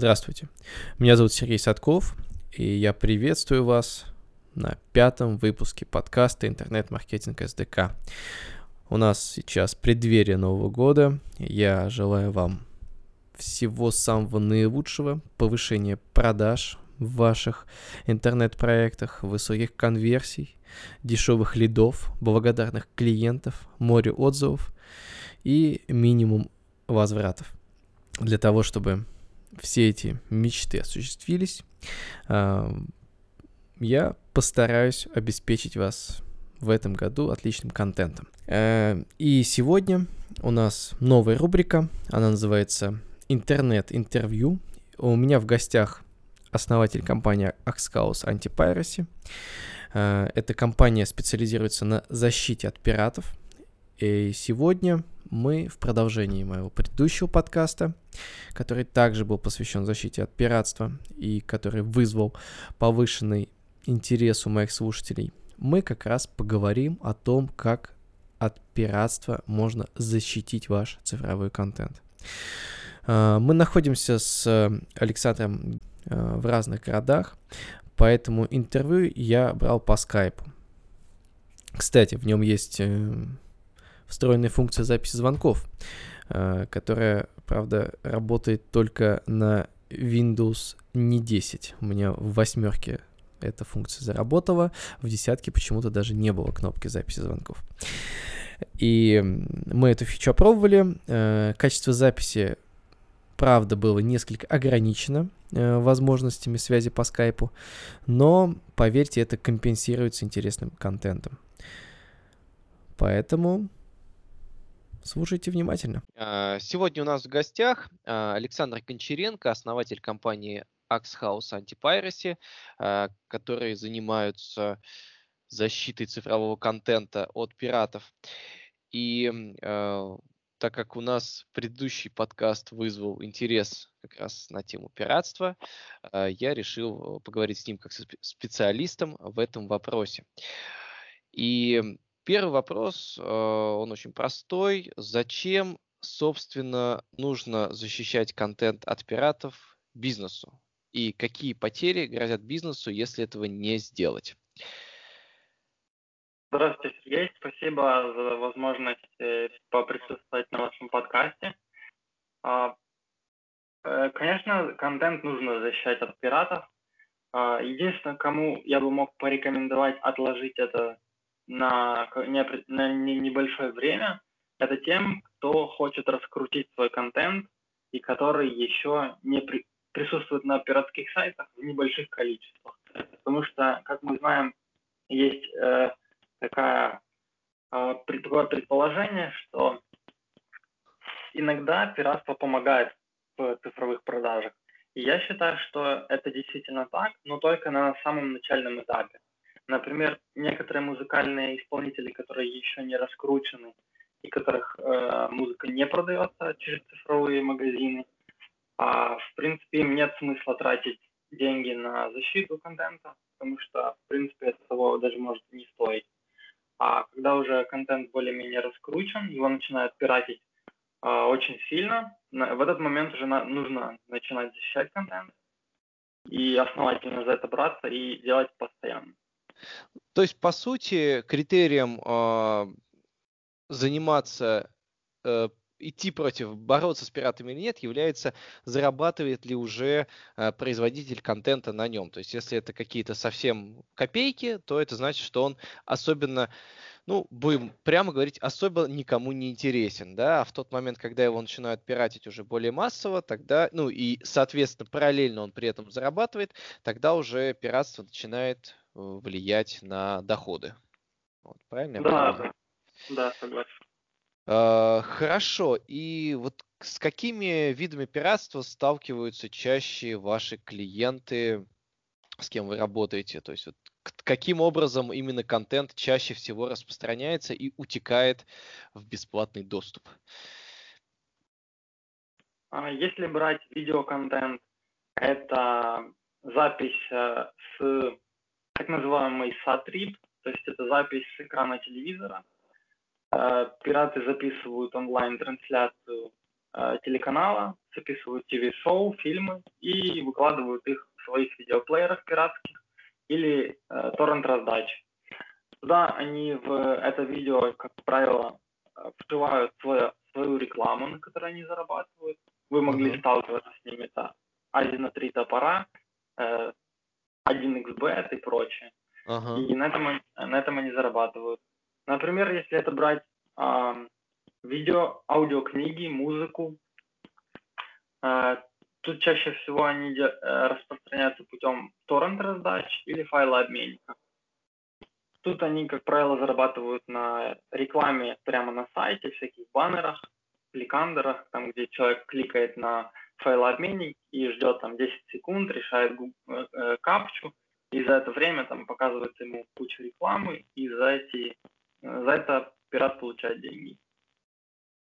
Здравствуйте. Меня зовут Сергей Садков, и я приветствую вас на пятом выпуске подкаста «Интернет-маркетинг СДК». У нас сейчас преддверие Нового года. Я желаю вам всего самого наилучшего, повышения продаж в ваших интернет-проектах, высоких конверсий, дешевых лидов, благодарных клиентов, море отзывов и минимум возвратов для того, чтобы все эти мечты осуществились, а, я постараюсь обеспечить вас в этом году отличным контентом. Э, и сегодня у нас новая рубрика, она называется «Интернет-интервью». У меня в гостях основатель компании Axcaus Anti-Piracy. Э, эта компания специализируется на защите от пиратов. И сегодня мы в продолжении моего предыдущего подкаста, который также был посвящен защите от пиратства и который вызвал повышенный интерес у моих слушателей, мы как раз поговорим о том, как от пиратства можно защитить ваш цифровой контент. А, мы находимся с Александром а, в разных городах, поэтому интервью я брал по скайпу. Кстати, в нем есть э, встроенная функция записи звонков, э, которая, правда, работает только на Windows не 10. У меня в восьмерке эта функция заработала, в десятке почему-то даже не было кнопки записи звонков. И мы эту фичу опробовали. Э, качество записи, правда, было несколько ограничено э, возможностями связи по скайпу, но, поверьте, это компенсируется интересным контентом. Поэтому Слушайте внимательно. А, сегодня у нас в гостях а, Александр Кончаренко, основатель компании Axhouse Anti-Piracy, а, которые занимаются защитой цифрового контента от пиратов. И так как у нас предыдущий подкаст вызвал интерес как раз на тему пиратства, я решил поговорить с ним как со специалистом в этом вопросе. И Первый вопрос, э, он очень простой. Зачем, собственно, нужно защищать контент от пиратов бизнесу? И какие потери грозят бизнесу, если этого не сделать? Здравствуйте, Сергей. Спасибо за возможность э, поприсутствовать на вашем подкасте. А, э, конечно, контент нужно защищать от пиратов. А, единственное, кому я бы мог порекомендовать отложить это на, на небольшое время, это тем, кто хочет раскрутить свой контент и который еще не при, присутствует на пиратских сайтах в небольших количествах. Потому что, как мы знаем, есть э, такая, э, такое предположение, что иногда пиратство помогает в цифровых продажах. И я считаю, что это действительно так, но только на самом начальном этапе. Например, некоторые музыкальные исполнители, которые еще не раскручены и которых э, музыка не продается через цифровые магазины, а, в принципе, им нет смысла тратить деньги на защиту контента, потому что, в принципе, это того даже может не стоить. А когда уже контент более-менее раскручен, его начинают пиратить э, очень сильно, на, в этот момент уже на, нужно начинать защищать контент и основательно за это браться и делать постоянно. То есть, по сути, критерием э, заниматься, э, идти против, бороться с пиратами или нет, является, зарабатывает ли уже э, производитель контента на нем. То есть, если это какие-то совсем копейки, то это значит, что он особенно ну, будем прямо говорить, особо никому не интересен, да, а в тот момент, когда его начинают пиратить уже более массово, тогда, ну, и, соответственно, параллельно он при этом зарабатывает, тогда уже пиратство начинает влиять на доходы. Вот, правильно? Да, да, да, согласен. Uh, хорошо. И вот с какими видами пиратства сталкиваются чаще ваши клиенты, с кем вы работаете? То есть вот каким образом именно контент чаще всего распространяется и утекает в бесплатный доступ? А если брать видеоконтент, это запись э, с так называемый сатрип, то есть это запись с экрана телевизора. Э, пираты записывают онлайн-трансляцию э, телеканала, записывают ТВ-шоу, фильмы и выкладывают их в своих видеоплеерах пиратских или э, торрент-раздачи. Туда они в это видео, как правило, вшивают свою, свою рекламу, на которой они зарабатывают. Вы могли uh-huh. сталкиваться с ними. Это 1 на 3 топора, э, 1xbet и прочее. Uh-huh. И на этом, на этом они зарабатывают. Например, если это брать э, видео, аудиокниги, музыку, э, тут чаще всего они де, э, распространяются путем торрент-раздач или файлообменника. Тут они, как правило, зарабатывают на рекламе прямо на сайте, всяких баннерах, кликандерах, там, где человек кликает на файлообменник и ждет там 10 секунд, решает э, э, капчу, и за это время там показывается ему куча рекламы, и за, эти, э, за это пират получает деньги.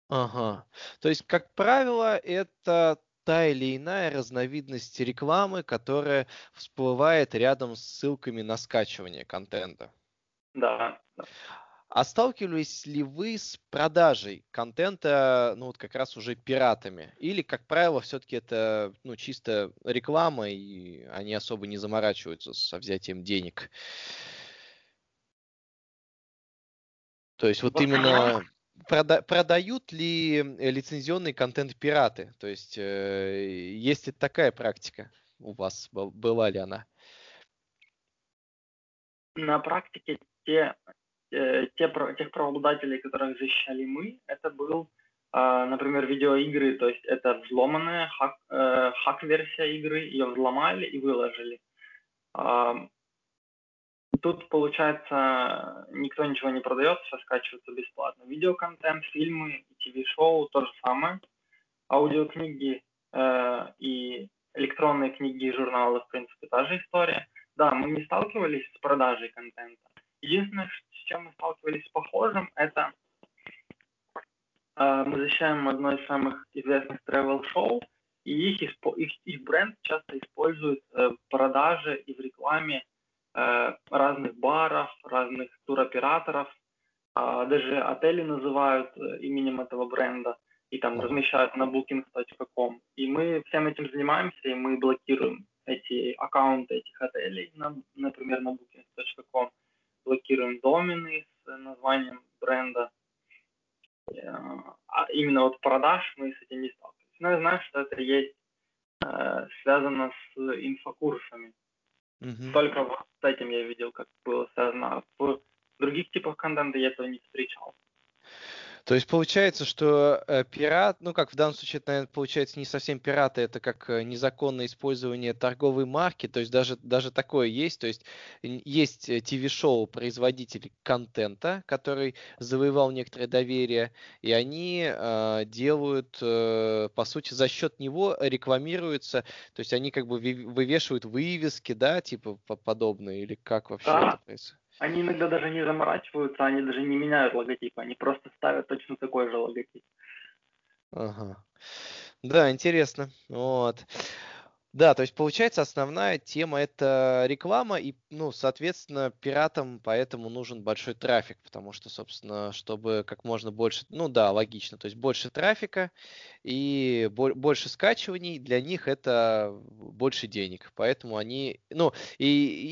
Ага. То есть, как правило, это та или иная разновидность рекламы, которая всплывает рядом с ссылками на скачивание контента. Да. А сталкивались ли вы с продажей контента, ну вот как раз уже пиратами? Или, как правило, все-таки это ну, чисто реклама, и они особо не заморачиваются со взятием денег? То есть вот именно прода- продают ли лицензионный контент пираты? То есть э, есть ли такая практика у вас? Была ли она? На практике те, э, те, тех правообладателей, которых защищали мы, это был, э, например, видеоигры, то есть это взломанная хак, э, хак-версия игры, ее взломали и выложили. Э, тут, получается, никто ничего не продает, все скачивается бесплатно. Видеоконтент, фильмы, ТВ-шоу, то же самое. Аудиокниги э, и электронные книги и журналы, в принципе, та же история. Да, мы не сталкивались с продажей контента, Единственное, чем мы сталкивались с похожим, это э, мы защищаем одно из самых известных travel шоу и их, их, их бренд часто используют э, в продаже и в рекламе э, разных баров, разных туроператоров, э, даже отели называют э, именем этого бренда и там размещают на booking.com. И мы всем этим занимаемся, и мы блокируем эти аккаунты этих отелей, на, например, на booking.com блокируем домены с названием бренда. Э, а именно вот продаж мы с этим не сталкивались. Но я знаю, что это есть э, связано с инфокурсами. Mm-hmm. Только вот с этим я видел, как было связано. В других типах контента я этого не встречал. То есть получается, что э, пират, ну как в данном случае, это, наверное, получается не совсем пираты, это как э, незаконное использование торговой марки, то есть даже, даже такое есть, то есть есть ТВ-шоу производитель контента, который завоевал некоторое доверие, и они э, делают, э, по сути, за счет него рекламируются, то есть они как бы вывешивают вывески, да, типа подобные, или как вообще да. это происходит? Они иногда даже не заморачиваются, они даже не меняют логотип, они просто ставят точно такой же логотип. Ага. Да, интересно. Вот. Да, то есть получается основная тема это реклама и, ну, соответственно, пиратам поэтому нужен большой трафик, потому что, собственно, чтобы как можно больше, ну да, логично, то есть больше трафика и больше скачиваний, для них это больше денег, поэтому они, ну, и,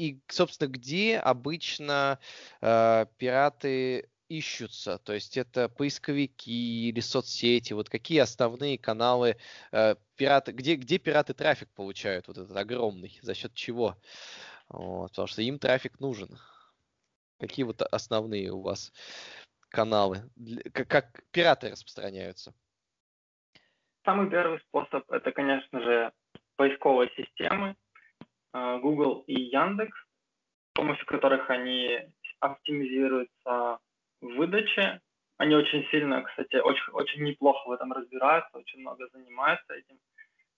и собственно, где обычно э, пираты ищутся, то есть это поисковики или соцсети, вот какие основные каналы э, пираты, где, где пираты трафик получают, вот этот огромный, за счет чего? Вот, потому что им трафик нужен. Какие вот основные у вас каналы, как, как пираты распространяются? Самый первый способ это, конечно же, поисковые системы э, Google и Яндекс, с помощью которых они оптимизируются в выдаче. Они очень сильно, кстати, очень, очень неплохо в этом разбираются, очень много занимаются этим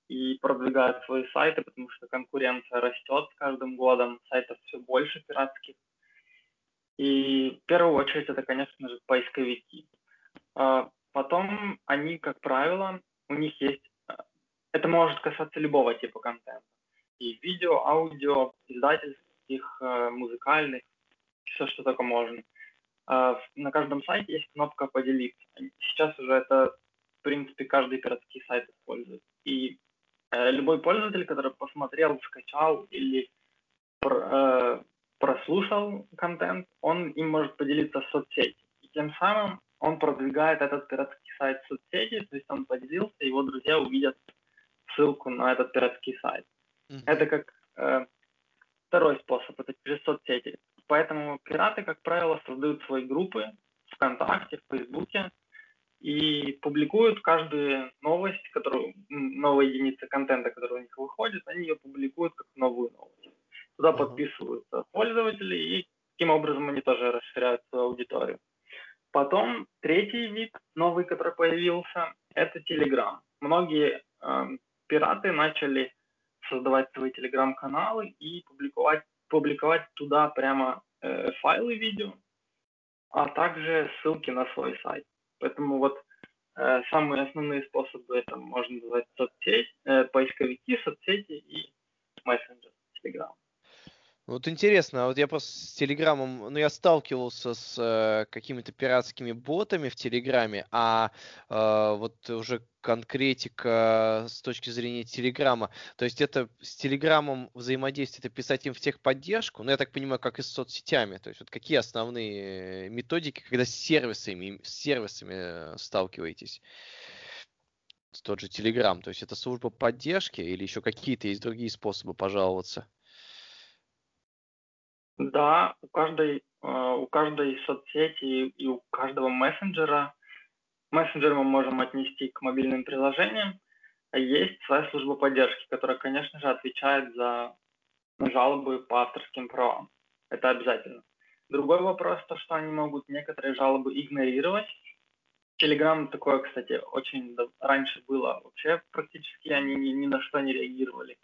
и продвигают свои сайты, потому что конкуренция растет с каждым годом, сайтов все больше пиратских. И в первую очередь это, конечно же, поисковики. А потом они, как правило, у них есть... А, это может касаться любого типа контента. И видео, аудио, издательских, э, музыкальных, все, что только можно. А, на каждом сайте есть кнопка «Поделиться». Сейчас уже это в принципе, каждый пиратский сайт использует. И э, любой пользователь, который посмотрел, скачал или э, прослушал контент, он им может поделиться в соцсети. И тем самым он продвигает этот пиратский сайт в соцсети, то есть он поделился, его друзья увидят ссылку на этот пиратский сайт. Mm-hmm. Это как э, второй способ, это через соцсети. Поэтому пираты, как правило, создают свои группы ВКонтакте, в Фейсбуке и публикуют каждую новость, которую, новая единица контента, которая у них выходит, они ее публикуют как новую новость. Туда uh-huh. подписываются пользователи, и таким образом они тоже расширяют свою аудиторию. Потом третий вид, новый, который появился, это Telegram. Многие э, пираты начали создавать свои телеграм-каналы и публиковать, публиковать туда прямо э, файлы видео, а также ссылки на свой сайт. Поэтому вот э, самые основные способы это можно назвать соцсеть, э, поисковики, соцсети и мессенджер Telegram. Вот интересно, а вот я просто с Телеграмом, ну я сталкивался с э, какими-то пиратскими ботами в Телеграме, а э, вот уже конкретика с точки зрения Телеграма, то есть это с Телеграмом взаимодействие, это писать им в техподдержку, ну я так понимаю, как и с соцсетями, то есть вот какие основные методики, когда с сервисами, с сервисами э, сталкиваетесь? Тот же Телеграм, то есть это служба поддержки или еще какие-то есть другие способы пожаловаться? Да, у каждой, э, у каждой соцсети и у каждого мессенджера, мессенджер мы можем отнести к мобильным приложениям, а есть своя служба поддержки, которая, конечно же, отвечает за жалобы по авторским правам. Это обязательно. Другой вопрос, то, что они могут некоторые жалобы игнорировать. Telegram такое, кстати, очень раньше было. Вообще практически они ни, ни на что не реагировали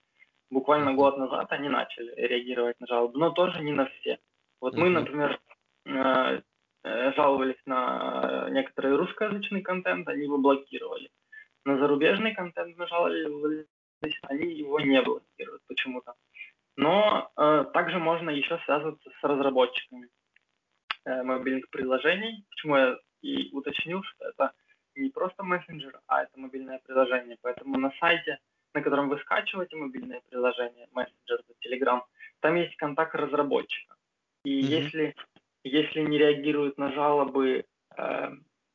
буквально год назад они начали реагировать на жалобы, но тоже не на все. Вот мы, например, э, э, жаловались на некоторый русскоязычный контент, они его блокировали. На зарубежный контент мы жаловались, они его не блокируют почему-то. Но э, также можно еще связываться с разработчиками э, мобильных приложений. Почему я и уточнил, что это не просто мессенджер, а это мобильное приложение. Поэтому на сайте на котором вы скачиваете мобильное приложение, мессенджер, Telegram, там есть контакт разработчика. И mm-hmm. если, если не реагирует на жалобы э,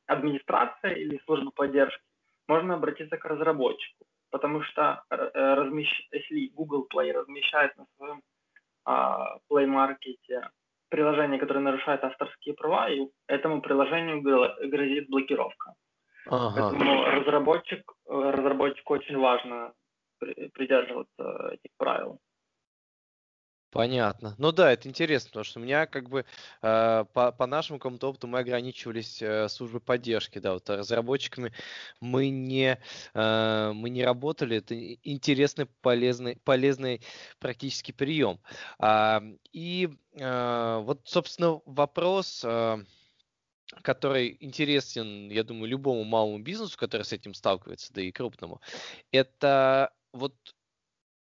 администрация или служба поддержки, можно обратиться к разработчику. Потому что э, размещ... если Google Play размещает на своем э, Play Market приложение, которое нарушает авторские права, и этому приложению грозит блокировка. Ага. Поэтому разработчик, э, разработчику очень важно придерживаться этих правил. Понятно. Ну да, это интересно, потому что у меня как бы э, по, по нашему какому-то опыту мы ограничивались э, службой поддержки, да, вот разработчиками мы не, э, мы не работали, это интересный, полезный, полезный практический прием. А, и э, вот, собственно, вопрос... Э, который интересен, я думаю, любому малому бизнесу, который с этим сталкивается, да и крупному, это вот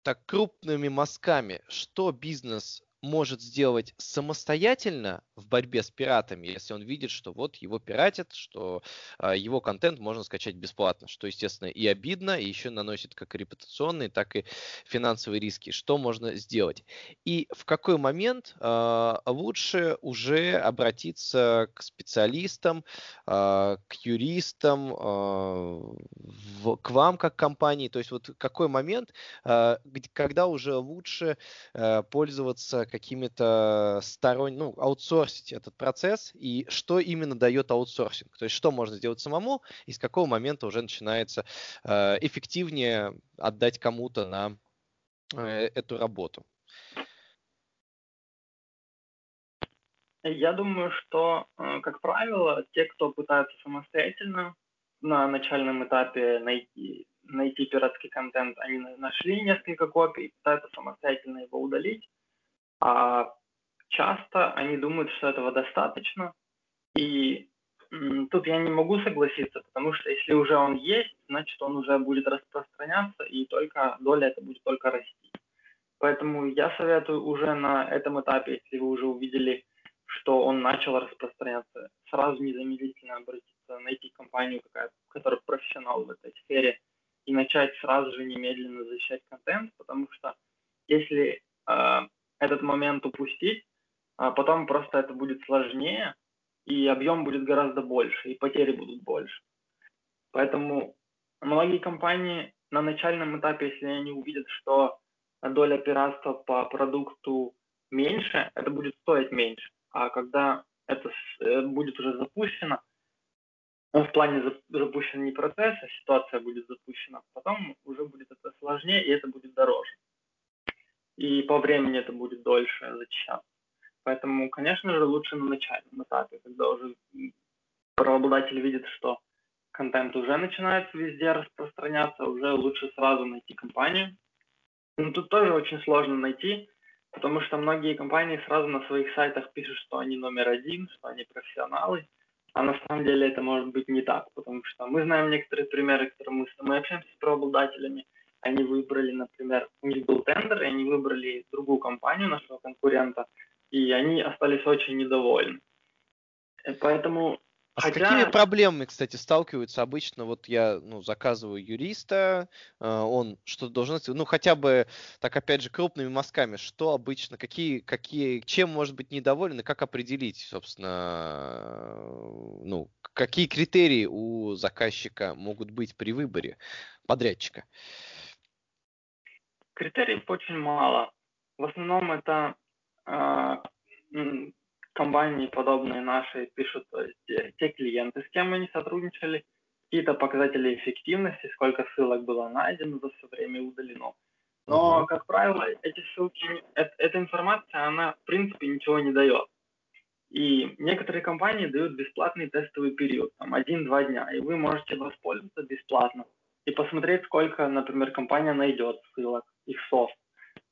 так крупными мазками, что бизнес может сделать самостоятельно в борьбе с пиратами, если он видит, что вот его пиратят, что э, его контент можно скачать бесплатно, что, естественно, и обидно, и еще наносит как репутационные, так и финансовые риски. Что можно сделать? И в какой момент э, лучше уже обратиться к специалистам, э, к юристам, э, в, к вам как компании? То есть вот какой момент, э, когда уже лучше э, пользоваться какими-то сторонними, ну, аутсорсить этот процесс и что именно дает аутсорсинг. То есть что можно сделать самому и с какого момента уже начинается э, эффективнее отдать кому-то на э, эту работу. Я думаю, что, э, как правило, те, кто пытаются самостоятельно на начальном этапе найти, найти пиратский контент, они нашли несколько копий, пытаются самостоятельно его удалить. А часто они думают, что этого достаточно. И тут я не могу согласиться, потому что если уже он есть, значит он уже будет распространяться, и только доля это будет только расти. Поэтому я советую уже на этом этапе, если вы уже увидели, что он начал распространяться, сразу незамедлительно обратиться найти компанию, какая, которая профессионал в этой сфере, и начать сразу же немедленно защищать контент, потому что если э, этот момент упустить, а потом просто это будет сложнее, и объем будет гораздо больше, и потери будут больше. Поэтому многие компании на начальном этапе, если они увидят, что доля пиратства по продукту меньше, это будет стоить меньше. А когда это э, будет уже запущено, ну, в плане запущен не процесс, а ситуация будет запущена, потом уже будет это сложнее, и это будет дороже. И по времени это будет дольше зачищаться. Поэтому, конечно же, лучше на начальном этапе, когда уже правообладатель видит, что контент уже начинает везде распространяться, уже лучше сразу найти компанию. Но тут тоже очень сложно найти, потому что многие компании сразу на своих сайтах пишут, что они номер один, что они профессионалы, а на самом деле это может быть не так, потому что мы знаем некоторые примеры, которые мы, мы общаемся с правообладателями, они выбрали, например, у них был тендер, и они выбрали другую компанию, нашего конкурента, и они остались очень недовольны. Э, поэтому а Хотя... с какими проблемами, кстати, сталкиваются обычно? Вот я ну, заказываю юриста, э, он что должен, ну хотя бы, так опять же, крупными мазками, что обычно, какие, какие, чем может быть недоволен и как определить, собственно, ну, какие критерии у заказчика могут быть при выборе подрядчика? Критериев очень мало. В основном это э, компании, подобные нашей, пишут то есть, э, те клиенты, с кем они сотрудничали, какие-то показатели эффективности, сколько ссылок было найдено за все время удалено. Но, как правило, эти ссылки, это, эта информация, она в принципе ничего не дает. И некоторые компании дают бесплатный тестовый период, там один-два дня, и вы можете воспользоваться бесплатно и посмотреть, сколько, например, компания найдет ссылок, их софт.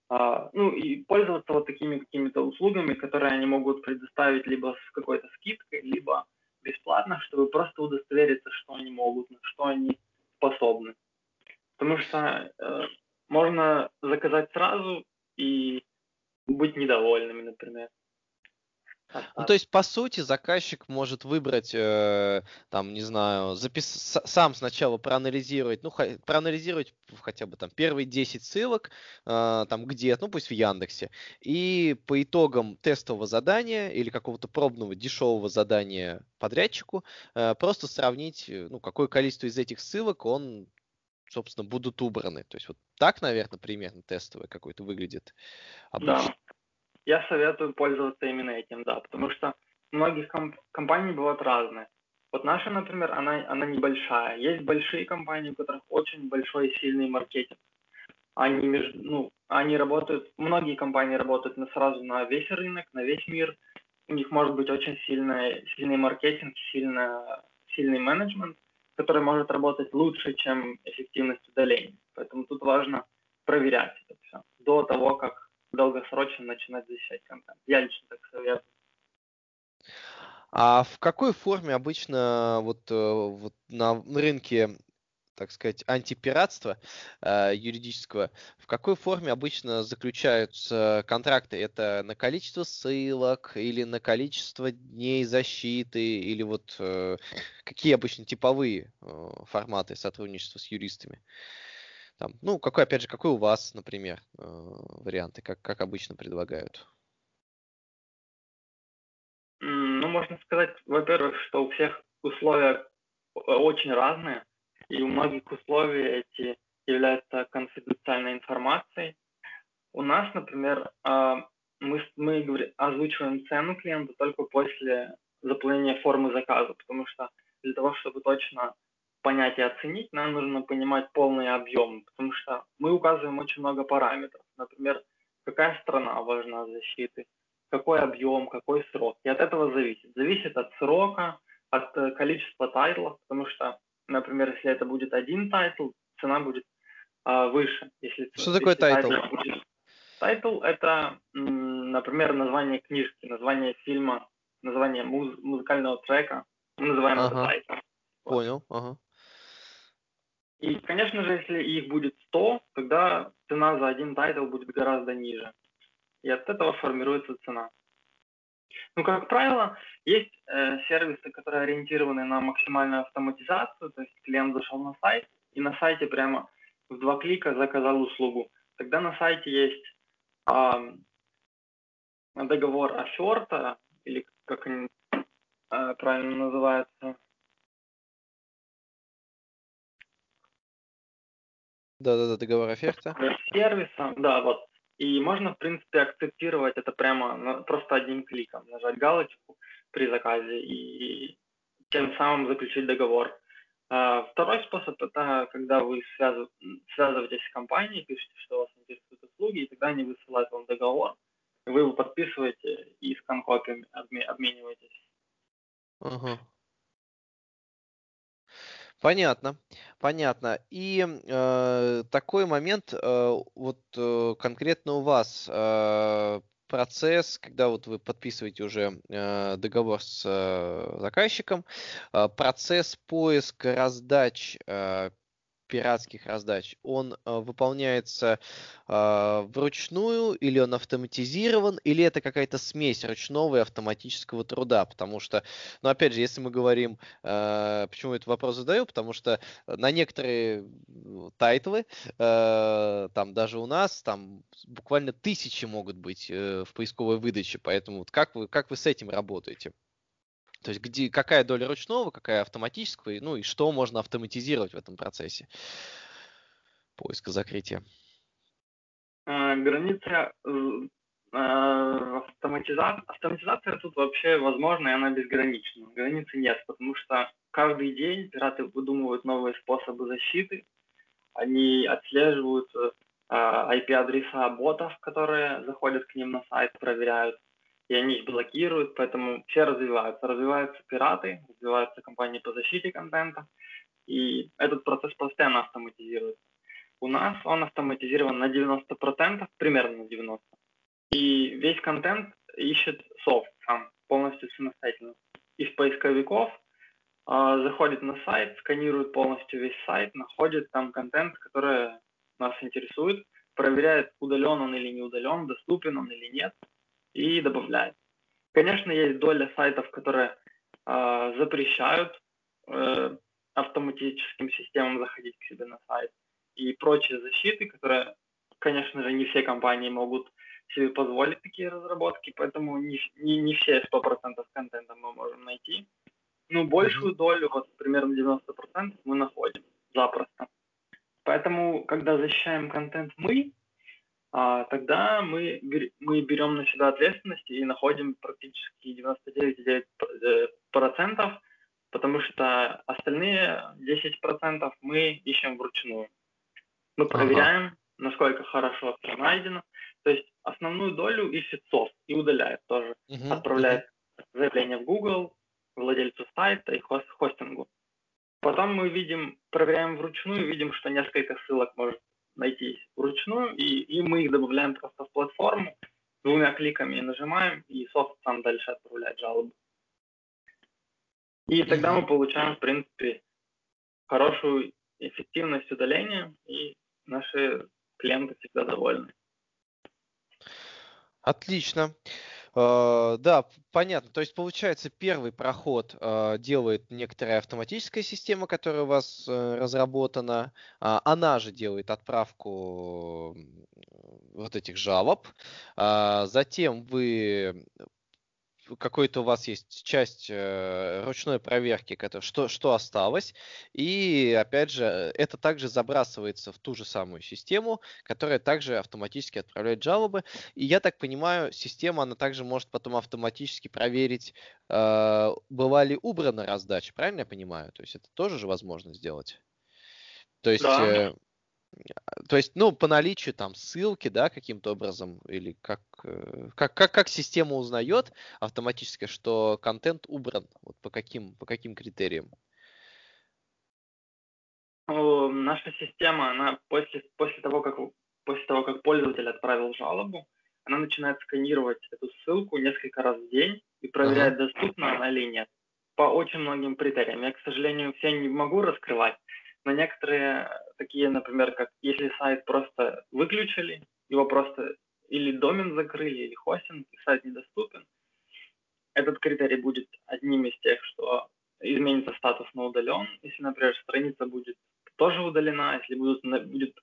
А, ну и пользоваться вот такими какими-то услугами, которые они могут предоставить либо с какой-то скидкой, либо бесплатно, чтобы просто удостовериться, что они могут, на что они способны. Потому что э, можно заказать сразу и быть недовольными, например. Ну, то есть, по сути, заказчик может выбрать, э, там, не знаю, запис... сам сначала проанализировать, ну, х... проанализировать хотя бы там первые 10 ссылок, э, там, где, ну, пусть в Яндексе, и по итогам тестового задания или какого-то пробного дешевого задания подрядчику э, просто сравнить, э, ну, какое количество из этих ссылок он собственно, будут убраны. То есть вот так, наверное, примерно тестовое какой-то выглядит. Обычно. Да я советую пользоваться именно этим, да, потому что многих комп- компаний бывают разные. Вот наша, например, она, она небольшая. Есть большие компании, у которых очень большой и сильный маркетинг. Они, ну, они работают, многие компании работают на, сразу на весь рынок, на весь мир. У них может быть очень сильный, сильный маркетинг, сильный, сильный менеджмент, который может работать лучше, чем эффективность удаления. Поэтому тут важно проверять это все до того, как долгосрочно начинать защищать контент. Я лично так советую. А в какой форме обычно вот, э, вот на рынке, так сказать, антипиратства э, юридического, в какой форме обычно заключаются контракты? Это на количество ссылок или на количество дней защиты, или вот э, какие обычно типовые э, форматы сотрудничества с юристами? Там, ну, какой, опять же, какой у вас, например, э, варианты, как, как обычно предлагают? Ну, можно сказать, во-первых, что у всех условия э, очень разные, и у многих условий эти являются конфиденциальной информацией. У нас, например, а, мы, мы озвучиваем цену клиенту только после заполнения формы заказа, потому что для того, чтобы точно понять и оценить, нам нужно понимать полный объем, потому что мы указываем очень много параметров. Например, какая страна важна защиты, какой объем, какой срок. И от этого зависит. Зависит от срока, от э, количества тайтлов, потому что, например, если это будет один тайтл, цена будет а, выше. Если, что такое тайтл? Тайтл это, например, название книжки, название фильма, название муз- музыкального трека. Мы называем ага. это тайтл. Понял, ага. И, конечно же, если их будет 100, тогда цена за один тайтл будет гораздо ниже. И от этого формируется цена. Ну, как правило, есть э, сервисы, которые ориентированы на максимальную автоматизацию, то есть клиент зашел на сайт и на сайте прямо в два клика заказал услугу. Тогда на сайте есть э, договор оферта, или как они э, правильно называются. Да-да-да, договор оферта. Сервиса, да, вот и можно, в принципе, акцептировать это прямо просто одним кликом, нажать галочку при заказе и тем самым заключить договор. А, второй способ – это когда вы связываетесь с компанией, пишете, что вас интересуют услуги, и тогда они высылают вам договор, вы его подписываете и с конкопиями обмениваетесь. Ага. Понятно, понятно. И э, такой момент, э, вот э, конкретно у вас э, процесс, когда вот вы подписываете уже э, договор с э, заказчиком, э, процесс поиска раздач э, пиратских раздач, он э, выполняется э, вручную, или он автоматизирован, или это какая-то смесь ручного и автоматического труда, потому что, ну, опять же, если мы говорим, э, почему этот вопрос задаю, потому что на некоторые тайтлы, э, там даже у нас, там буквально тысячи могут быть э, в поисковой выдаче, поэтому вот как вы, как вы с этим работаете? То есть где, какая доля ручного, какая автоматического, ну и что можно автоматизировать в этом процессе поиска закрытия? А, граница а, автоматизация, автоматизация тут вообще возможна, и она безгранична. Границы нет, потому что каждый день пираты выдумывают новые способы защиты, они отслеживают IP-адреса а, ботов, которые заходят к ним на сайт, проверяют и они их блокируют, поэтому все развиваются. Развиваются пираты, развиваются компании по защите контента, и этот процесс постоянно автоматизируется. У нас он автоматизирован на 90%, примерно на 90%. И весь контент ищет софт сам, полностью самостоятельно. Из поисковиков э, заходит на сайт, сканирует полностью весь сайт, находит там контент, который нас интересует, проверяет, удален он или не удален, доступен он или нет – и добавляет. Конечно, есть доля сайтов, которые э, запрещают э, автоматическим системам заходить к себе на сайт и прочие защиты, которые, конечно же, не все компании могут себе позволить такие разработки, поэтому не, не, не все 100% контента мы можем найти. Но большую долю, вот примерно 90% мы находим запросто. Поэтому, когда защищаем контент мы, тогда мы, мы берем на себя ответственность и находим практически 99,9%, потому что остальные 10% мы ищем вручную. Мы проверяем, ага. насколько хорошо найдено. То есть основную долю ищет софт и удаляет тоже. Угу. Отправляет заявление в Google, владельцу сайта и хост хостингу. Потом мы видим, проверяем вручную, видим, что несколько ссылок может найти вручную, и, и мы их добавляем просто в платформу, двумя кликами нажимаем, и софт сам дальше отправляет жалобу. И тогда мы получаем, в принципе, хорошую эффективность удаления, и наши клиенты всегда довольны. Отлично. Uh, да, понятно. То есть, получается, первый проход uh, делает некоторая автоматическая система, которая у вас uh, разработана. Она же делает отправку вот этих жалоб. Затем вы какой-то у вас есть часть э, ручной проверки, который, что, что осталось, и опять же, это также забрасывается в ту же самую систему, которая также автоматически отправляет жалобы. И я так понимаю, система, она также может потом автоматически проверить, э, была ли убрана раздача, правильно я понимаю? То есть это тоже же возможно сделать? То есть... Да. Э, то есть, ну, по наличию там ссылки, да, каким-то образом, или как, э, как, как, как система узнает автоматически, что контент убран, вот по каким, по каким критериям? Наша система, она после, после, того, как, после того, как пользователь отправил жалобу, она начинает сканировать эту ссылку несколько раз в день и проверяет, ага. доступна она или нет. По очень многим критериям. Я, к сожалению, все не могу раскрывать, но некоторые такие, например, как если сайт просто выключили, его просто или домен закрыли, или хостинг, и сайт недоступен, этот критерий будет одним из тех, что изменится статус на удален. Если, например, страница будет тоже удалена, если будет, будет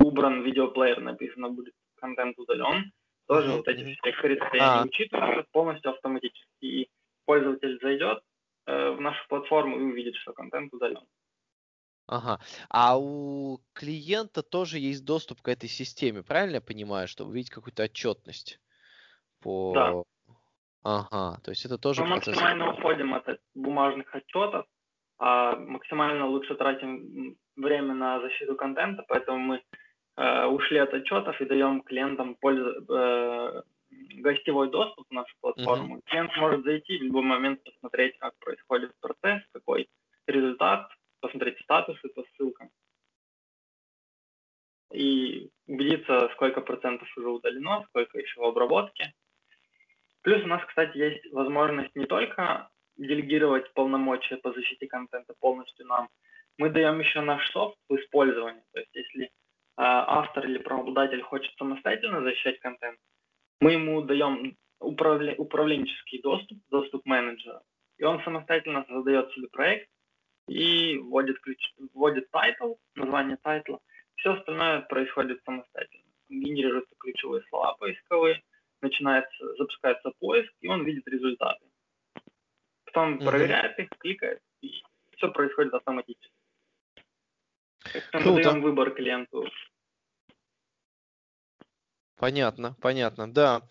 убран видеоплеер, написано будет контент удален, тоже вот эти все критерии а. учитываются полностью автоматически. И пользователь зайдет э, в нашу платформу и увидит, что контент удален. Ага. А у клиента тоже есть доступ к этой системе, правильно я понимаю, чтобы увидеть какую-то отчетность по... Да. Ага, то есть это тоже Мы процесс... максимально уходим от бумажных отчетов, а максимально лучше тратим время на защиту контента, поэтому мы э, ушли от отчетов и даем клиентам пользу, э, гостевой доступ в нашу платформу. Uh-huh. Клиент может зайти в любой момент посмотреть, как происходит процесс, посмотреть статусы по ссылкам и убедиться, сколько процентов уже удалено, сколько еще в обработке. Плюс у нас, кстати, есть возможность не только делегировать полномочия по защите контента полностью нам, мы даем еще наш софт в использовании. То есть если э, автор или правообладатель хочет самостоятельно защищать контент, мы ему даем управля- управленческий доступ, доступ менеджера, и он самостоятельно создает себе проект, и вводит, ключ, вводит тайтл, название тайтла. Все остальное происходит самостоятельно. Генерируются ключевые слова поисковые, начинается, запускается поиск, и он видит результаты. Потом mm-hmm. проверяет их, кликает, и все происходит автоматически. Мы даем выбор клиенту. Понятно, понятно, да.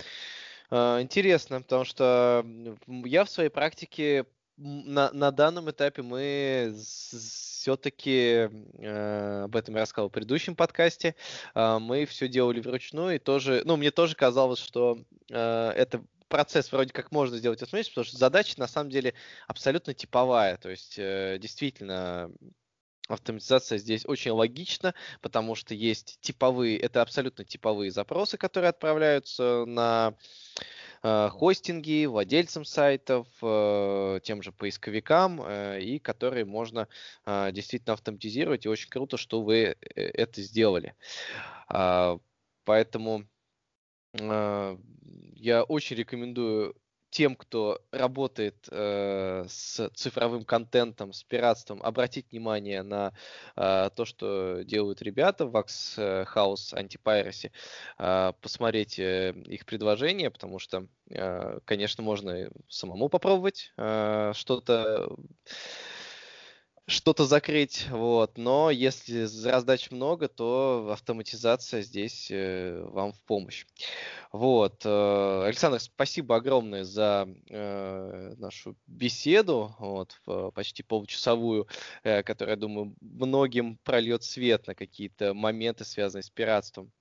А, интересно, потому что я в своей практике на, на данном этапе мы все-таки, э, об этом я рассказал в предыдущем подкасте, э, мы все делали вручную, и тоже, ну, мне тоже казалось, что э, это процесс вроде как можно сделать автоматически, потому что задача на самом деле абсолютно типовая, то есть э, действительно автоматизация здесь очень логична, потому что есть типовые, это абсолютно типовые запросы, которые отправляются на хостинги, владельцам сайтов, э, тем же поисковикам, э, и которые можно действительно автоматизировать. И очень круто, что вы это сделали. А, поэтому я очень рекомендую тем, кто работает э, с цифровым контентом, с пиратством, обратить внимание на э, то, что делают ребята в Wax House Anti-Piracy, э, посмотреть э, их предложения, потому что, э, конечно, можно самому попробовать э, что-то что-то закрыть, вот. Но если раздач много, то автоматизация здесь э, вам в помощь. Вот. Э, Александр, спасибо огромное за э, нашу беседу, вот, почти получасовую, которая, думаю, многим прольет свет на какие-то моменты, связанные с пиратством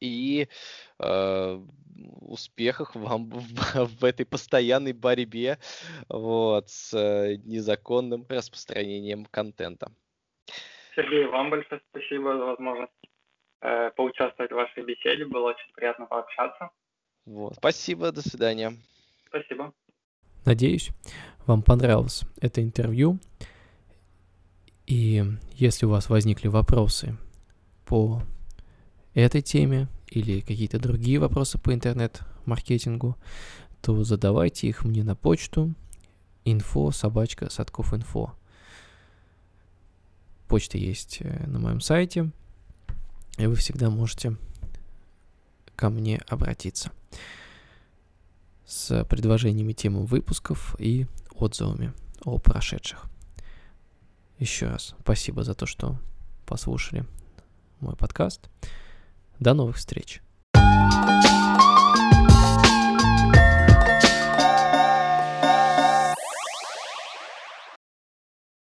и э, успехах вам в, в этой постоянной борьбе вот, с э, незаконным распространением контента. Сергей, вам большое спасибо за возможность э, поучаствовать в вашей беседе. Было очень приятно пообщаться. Вот. Спасибо, до свидания. Спасибо. Надеюсь, вам понравилось это интервью. И если у вас возникли вопросы по этой теме или какие-то другие вопросы по интернет-маркетингу, то задавайте их мне на почту info собачка садков инфо. Почта есть э, на моем сайте, и вы всегда можете ко мне обратиться с предложениями темы выпусков и отзывами о прошедших. Еще раз спасибо за то, что послушали мой подкаст. До новых встреч!